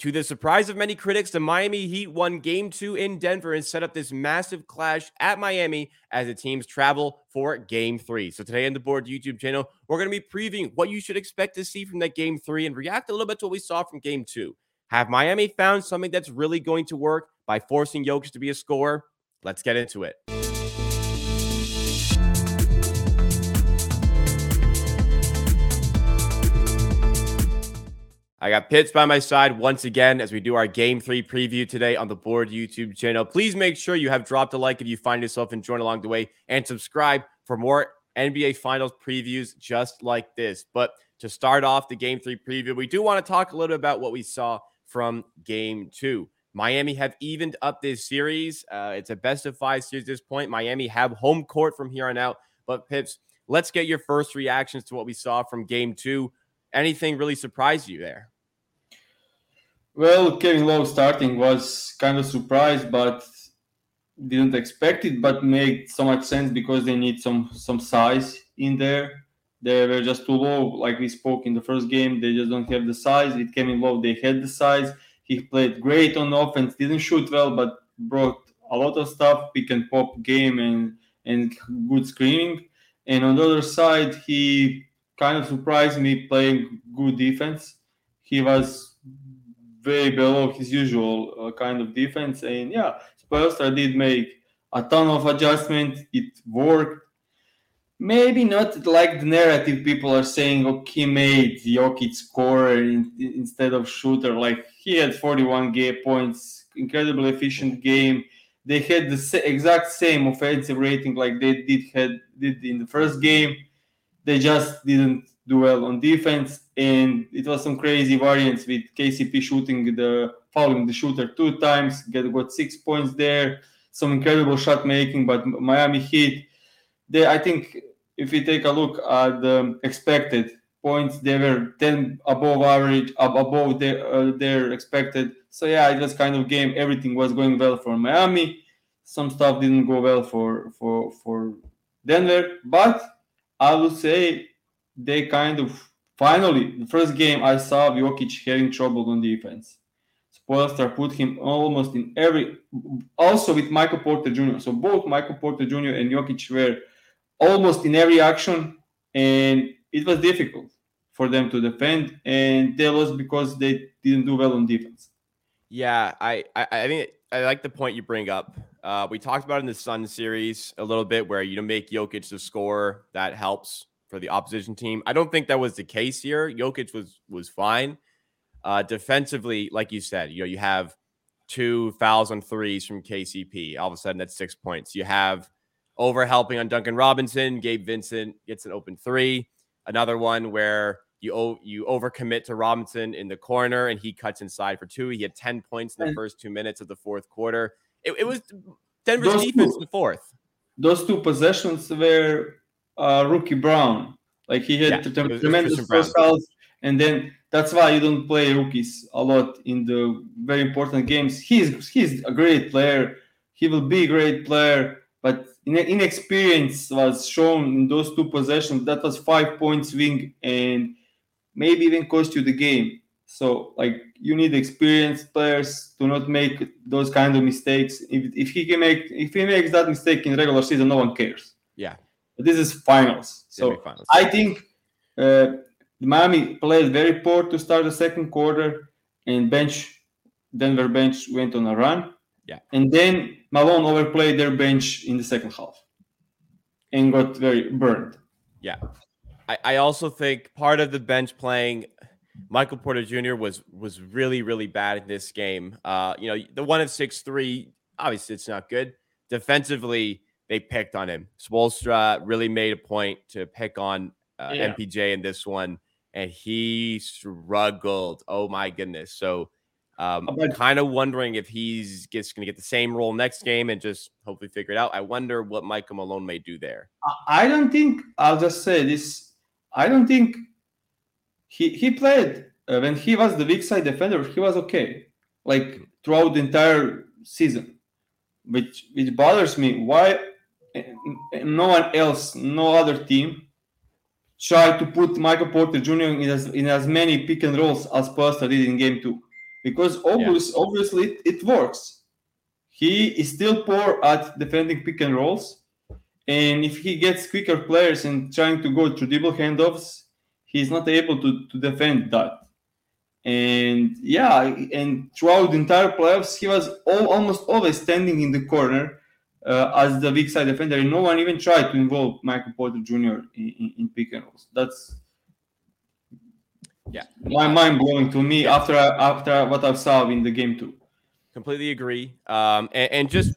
To the surprise of many critics, the Miami Heat won game two in Denver and set up this massive clash at Miami as the teams travel for game three. So, today on the board YouTube channel, we're going to be previewing what you should expect to see from that game three and react a little bit to what we saw from game two. Have Miami found something that's really going to work by forcing Jokic to be a scorer? Let's get into it. I got Pips by my side once again as we do our game three preview today on the board YouTube channel. Please make sure you have dropped a like if you find yourself enjoying along the way and subscribe for more NBA Finals previews just like this. But to start off the game three preview, we do want to talk a little bit about what we saw from game two. Miami have evened up this series. Uh, it's a best of five series at this point. Miami have home court from here on out. But Pips, let's get your first reactions to what we saw from game two anything really surprise you there? Well, Kevin Love starting was kind of surprised, but didn't expect it, but made so much sense because they need some some size in there. They were just too low, like we spoke in the first game. They just don't have the size. With Kevin Love, they had the size. He played great on offense, didn't shoot well, but brought a lot of stuff, pick and pop game and and good screening. And on the other side, he kind of surprised me playing good defense. He was way below his usual uh, kind of defense, and yeah, Spoelstra did make a ton of adjustment. It worked. Maybe not like the narrative people are saying. Okay, he made Jokic score in, instead of shooter. Like he had 41 game points, incredibly efficient game. They had the exact same offensive rating like they did had did in the first game they just didn't do well on defense, and it was some crazy variance with KCP shooting the fouling the shooter two times, get got six points there. Some incredible shot making, but Miami Heat, they I think if we take a look at the expected points, they were 10 above average, above their, uh, their expected. So yeah, it was kind of game. Everything was going well for Miami. Some stuff didn't go well for for for Denver, but I would say they kind of finally the first game I saw Jokic having trouble on defense. Spoelstra put him almost in every also with Michael Porter Jr. So both Michael Porter Jr. and Jokic were almost in every action and it was difficult for them to defend and they lost because they didn't do well on defense. Yeah, I I, I think I like the point you bring up. Uh, we talked about in the Sun series a little bit where you make Jokic the scorer that helps for the opposition team. I don't think that was the case here. Jokic was was fine. Uh, defensively, like you said, you know, you have two fouls on threes from KCP. All of a sudden, that's six points. You have over helping on Duncan Robinson. Gabe Vincent gets an open three. Another one where you you overcommit to Robinson in the corner and he cuts inside for two. He had 10 points in the first two minutes of the fourth quarter. It, it was Denver's those defense two, in the fourth. Those two possessions were uh, rookie Braun. Like he had yeah, tremendous first fouls, and then that's why you don't play rookies a lot in the very important games. He's he's a great player. He will be a great player, but inexperience was shown in those two possessions. That was five point swing, and maybe even cost you the game. So like you need experienced players to not make those kind of mistakes. If, if he can make if he makes that mistake in regular season, no one cares. Yeah. But this is finals. So. I think uh, Miami played very poor to start the second quarter, and bench Denver bench went on a run. Yeah. And then Malone overplayed their bench in the second half and got very burned. Yeah. I, I also think part of the bench playing Michael Porter Jr. was was really really bad in this game. Uh, you know, the one of six three, obviously it's not good. Defensively, they picked on him. Spoelstra really made a point to pick on uh, yeah. MPJ in this one, and he struggled. Oh my goodness! So Um, kind of wondering if he's just going to get the same role next game and just hopefully figure it out. I wonder what Michael Malone may do there. I don't think I'll just say this. I don't think he he played uh, when he was the weak side defender. He was okay, like throughout the entire season, which which bothers me. Why no one else, no other team tried to put Michael Porter Jr. in as, in as many pick and rolls as Spoelstra did in game two. Because obviously, yeah. obviously it, it works. He is still poor at defending pick and rolls. And if he gets quicker players and trying to go through dribble handoffs, he's not able to, to defend that. And yeah, and throughout the entire playoffs, he was all, almost always standing in the corner uh, as the weak side defender. And no one even tried to involve Michael Porter Jr. in, in, in pick and rolls. That's yeah, my mind blowing to me after after what I saw in the game too. Completely agree. Um, and, and just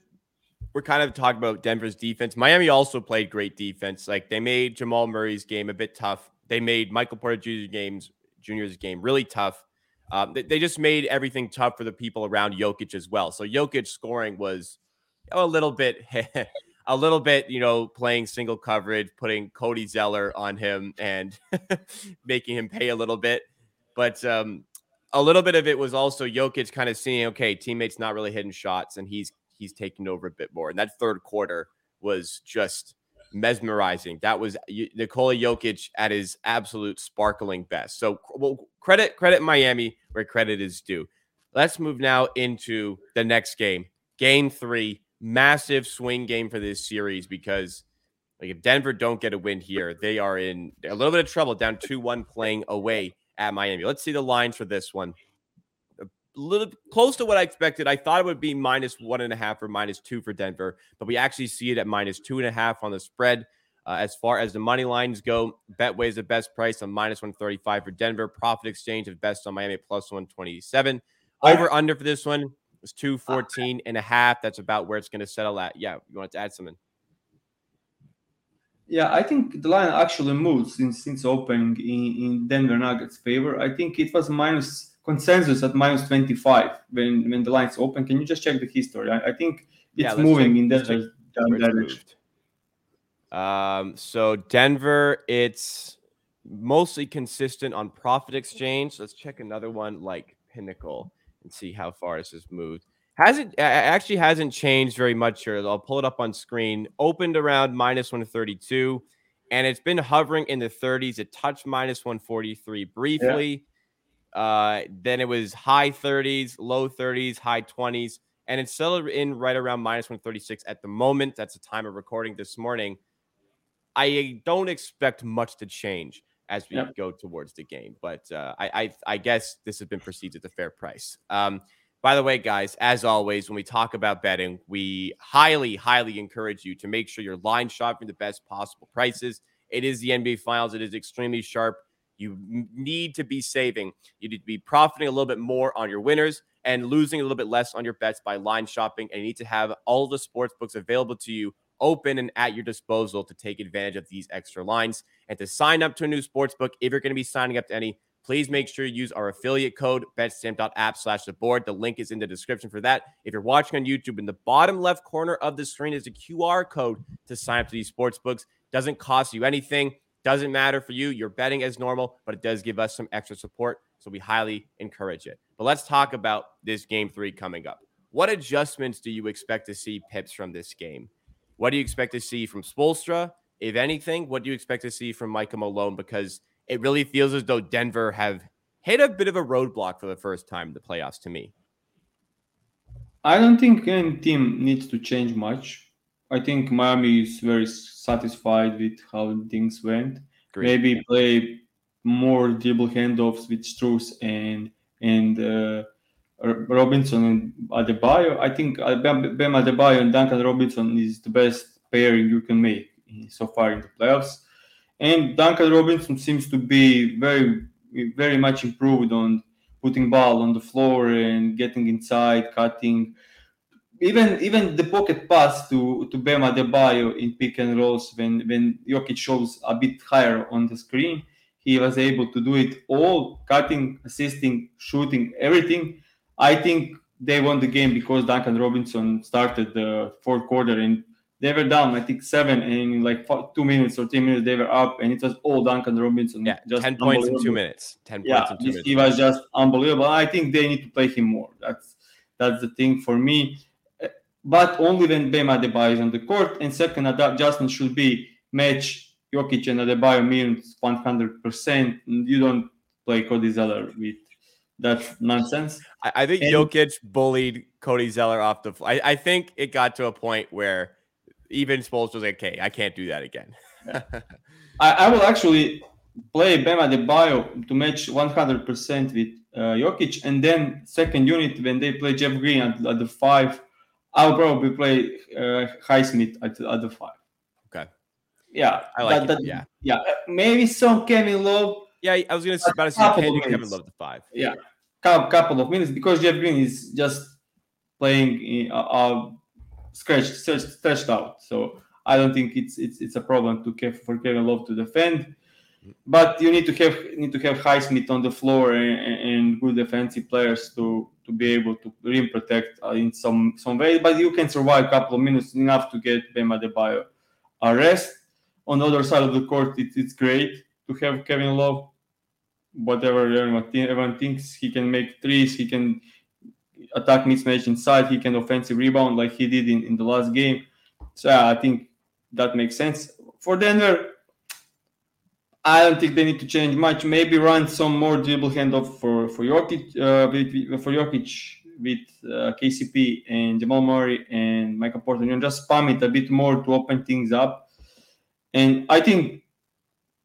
we're kind of talking about Denver's defense. Miami also played great defense. Like they made Jamal Murray's game a bit tough. They made Michael Porter Jr.'s games Jr.'s game really tough. Um, they, they, just made everything tough for the people around Jokic as well. So Jokic scoring was a little bit, a little bit, you know, playing single coverage, putting Cody Zeller on him and making him pay a little bit. But um, a little bit of it was also Jokic kind of seeing, okay, teammates not really hitting shots, and he's he's taking over a bit more. And that third quarter was just mesmerizing. That was Nikola Jokic at his absolute sparkling best. So, well, credit credit Miami where credit is due. Let's move now into the next game, Game Three massive swing game for this series because like if Denver don't get a win here, they are in a little bit of trouble down 2-1 playing away at Miami. Let's see the lines for this one. A little close to what I expected. I thought it would be minus one and a half or minus two for Denver, but we actually see it at minus two and a half on the spread. Uh, as far as the money lines go, Betway is the best price on minus 135 for Denver. Prophet Exchange is best on Miami plus 127. Over under for this one, was 214 and a half. That's about where it's going to settle at. Yeah, you wanted to add something? Yeah, I think the line actually moved since since opening in, in Denver Nuggets favor. I think it was minus consensus at minus 25 when when the lines open. Can you just check the history? I, I think it's yeah, moving check, in Denver direction. Um, so Denver, it's mostly consistent on Prophet Exchange. Let's check another one like Pinnacle and see how far this has moved. Hasn't actually hasn't changed very much here. I'll pull it up on screen. Opened around minus 132, and it's been hovering in the 30s. It touched minus 143 briefly. Yeah. Uh, then it was high 30s, low 30s, high 20s, and it's still in right around minus 136 at the moment. That's the time of recording this morning. I don't expect much to change as we yep. go towards the game. But uh, I, I, I guess this has been perceived at a fair price. Um, by the way, guys, as always, when we talk about betting, we highly, highly encourage you to make sure you're line shopping the best possible prices. It is the NBA Finals. It is extremely sharp. You need to be saving. You need to be profiting a little bit more on your winners and losing a little bit less on your bets by line shopping. And you need to have all the sports books available to you open and at your disposal to take advantage of these extra lines. And to sign up to a new sports book, if you're going to be signing up to any, please make sure you use our affiliate code betstamp.app slash the board. The link is in the description for that. If you're watching on YouTube, in the bottom left corner of the screen is a QR code to sign up to these sports books. Doesn't cost you anything. Doesn't matter for you. You're betting as normal, but it does give us some extra support. So we highly encourage it. But let's talk about this game three coming up. What adjustments do you expect to see pips from this game? What do you expect to see from Spoelstra? If anything, what do you expect to see from Michael Malone? Because it really feels as though Denver have hit a bit of a roadblock for the first time in the playoffs to me. I don't think any team needs to change much. I think Miami is very satisfied with how things went. Great. Maybe play more dribble handoffs with Strus and and uh, Robinson and Adebayo. I think uh, Bam Adebayo and Duncan Robinson is the best pairing you can make so far in the playoffs. And Duncan Robinson seems to be very, very much improved on putting ball on the floor and getting inside, cutting. Even even the pocket pass to to Bam Adebayo in pick and rolls when when Jokic shows a bit higher on the screen, he was able to do it all, cutting, assisting, shooting, everything I think they won the game because Duncan Robinson started the fourth quarter and they were down, I think seven, and in like two minutes or three minutes they were up, and it was all Duncan Robinson. Yeah, just ten points in two minutes. Ten yeah, points in two minutes. He was just unbelievable. I think they need to play him more. That's that's the thing for me. But only when Bam Adebayo is on the court, and second adjustment should be match Jokic and Adebayo means 100%. You don't play Cody Zeller with that nonsense. I, I think and, Jokic bullied Cody Zeller off the. I, I think it got to a point where even Spoelstra was like, "Okay, I can't do that again." I, I, will actually play Bam Adebayo to match 100% with uh, Jokic, and then second unit when they play Jeff Green at, at the five, I'll probably play uh, Highsmith at, at the five. Okay. Yeah, I like that, that, Yeah, yeah, maybe some Kevin Love. Yeah, I was gonna say about to say Kevin Love the five. Yeah, couple of minutes because Jeff Green is just playing in, uh, uh, stretched, stretched out. So I don't think it's it's it's a problem to for Kevin Love to defend. But you need to have need to have Highsmith on the floor and, and good defensive players to to be able to rim protect uh, in some some way. But you can survive a couple of minutes enough to get Bam Adebayo a rest. On the other side of the court, it, it's great to have Kevin Love whatever everyone thinks he can make threes, he can attack mismatch inside, he can offensive rebound like he did in, in the last game. So yeah, I think that makes sense. For Denver, I don't think they need to change much. Maybe run some more dribble handoff for for Jokic, uh, with, for Jokic with uh, KCP and Jamal Murray and Michael Porter. Know, just spam it a bit more to open things up. And I think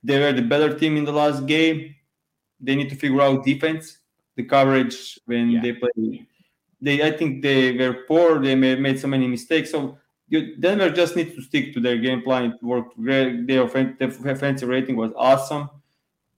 they were the better team in the last game they need to figure out defense, the coverage when yeah. they play. They, I think they were poor. They made so many mistakes. So you, Denver just needs to stick to their game plan. It worked great. Their offensive rating was awesome.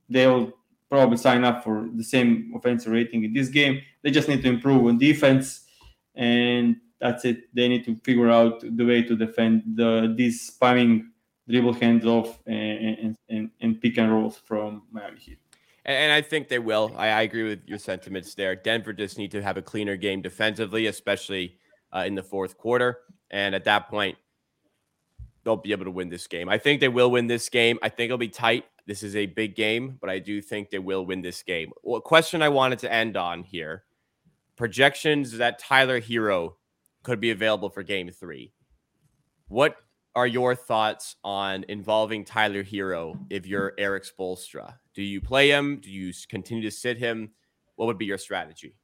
They'll probably sign up for the same offensive rating in this game. They just need to improve on defense, and that's it. They need to figure out the way to defend the this spamming dribble handoff and, and, and, and pick and rolls from Miami Heat and, I think they will. I, I, agree with your sentiments there. Denver just need to have a cleaner game defensively, especially uh, in the fourth quarter. And at that point, they'll be able to win this game. I think they will win this game. I think it'll be tight. This is a big game, but I do think they will win this game. Well, question I wanted to end on here projections that Tyler Herro could be available for game three. What are your thoughts on involving Tyler Herro if you're Erik Spoelstra? Do you play him? Do you continue to sit him? What would be your strategy?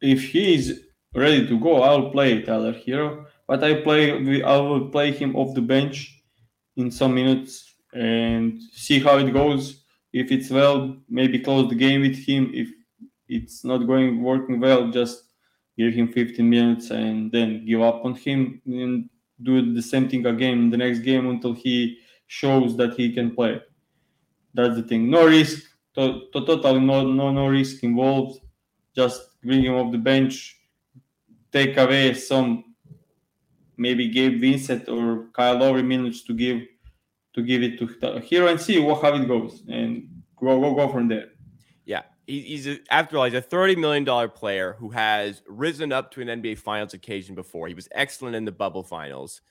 If he's ready to go, I'll play Tyler Herro, but I play I will play him off the bench in some minutes and see how it goes. If it's well, maybe close the game with him. If it's not going working well, just give him 15 minutes and then give up on him and do the same thing again in the next game until he shows that he can play. That's the thing. No risk, to, to totally no, no no risk involved. Just bring him off the bench, take away some maybe Gabe Vincent or Kyle Lowry minutes to give to give it to Herro and see what how it goes and go go go from there Yeah, he's a, after all, he's a thirty million dollar player who has risen up to an NBA Finals occasion before. He was excellent in the bubble finals.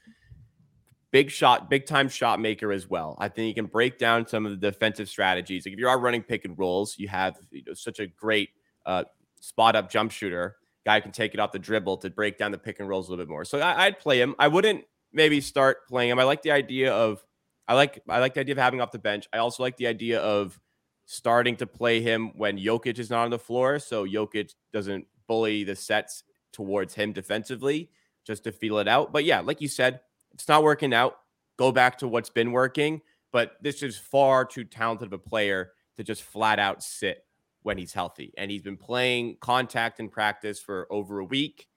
Big shot, big time shot maker as well. I think he can break down some of the defensive strategies. Like if you are running pick and rolls, you have you know, such a great uh, spot up jump shooter. Guy can take it off the dribble to break down the pick and rolls a little bit more. So I, I'd play him. I wouldn't maybe start playing him. I like the idea of I like I like the idea of having off the bench. I also like the idea of starting to play him when Jokic is not on the floor. So Jokic doesn't bully the sets towards him defensively just to feel it out. But yeah, like you said, it's not working out. Go back to what's been working. But this is far too talented of a player to just flat out sit when he's healthy. And he's been playing contact in practice for over a week.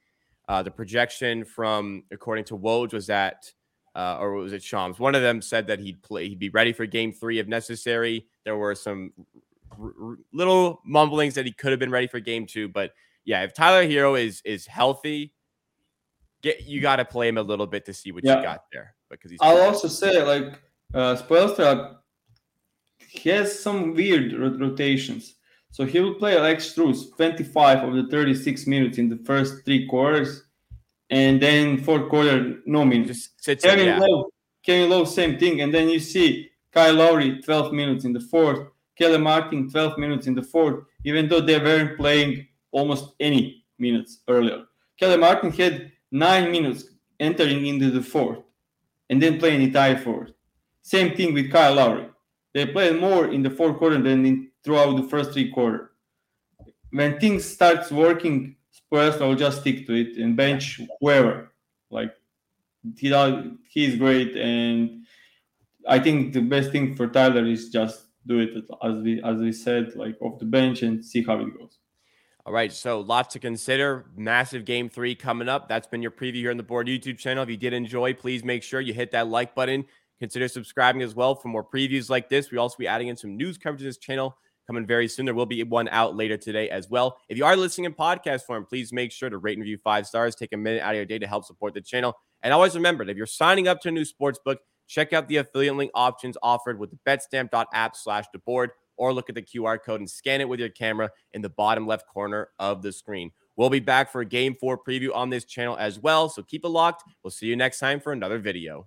Uh, the projection from, according to Woj, was that uh, or was it Shams? One of them said that he'd play, he'd be ready for Game Three if necessary. There were some r- r- little mumblings that he could have been ready for Game Two, but yeah, if Tyler Herro is is healthy, get you got to play him a little bit to see what yeah. you got there because he's. I'll also say like uh, Spoelstra, he has some weird rotations. So he will play Alex Strus 25 of the 36 minutes in the first three quarters, and then fourth quarter no minutes. Just Kevin in, yeah. Lowe, Kevin Lowe, same thing, and then you see Kyle Lowry 12 minutes in the fourth, Kelly Martin 12 minutes in the fourth, even though they weren't playing almost any minutes earlier. Kelly Martin had nine minutes entering into the fourth, and then playing the entire fourth. Same thing with Kyle Lowry. They played more in the fourth quarter than in, throughout the first three quarters. When things starts working, Spurs will just stick to it and bench whoever. Like he he's great, and I think the best thing for Tyler is just do it as we as we said, like off the bench and see how it goes. All right, so lots to consider. Massive game three coming up. That's been your preview here on the board YouTube channel. If you did enjoy, please make sure you hit that like button. Consider subscribing as well for more previews like this. We also be adding in some news coverage to this channel coming very soon. There will be one out later today as well. If you are listening in podcast form, please make sure to rate and review five stars. Take a minute out of your day to help support the channel. And always remember, that if you're signing up to a new sports book, check out the affiliate link options offered with the betstamp.app slash the board or look at the QR code and scan it with your camera in the bottom left corner of the screen. We'll be back for a game four preview on this channel as well. So keep it locked. We'll see you next time for another video.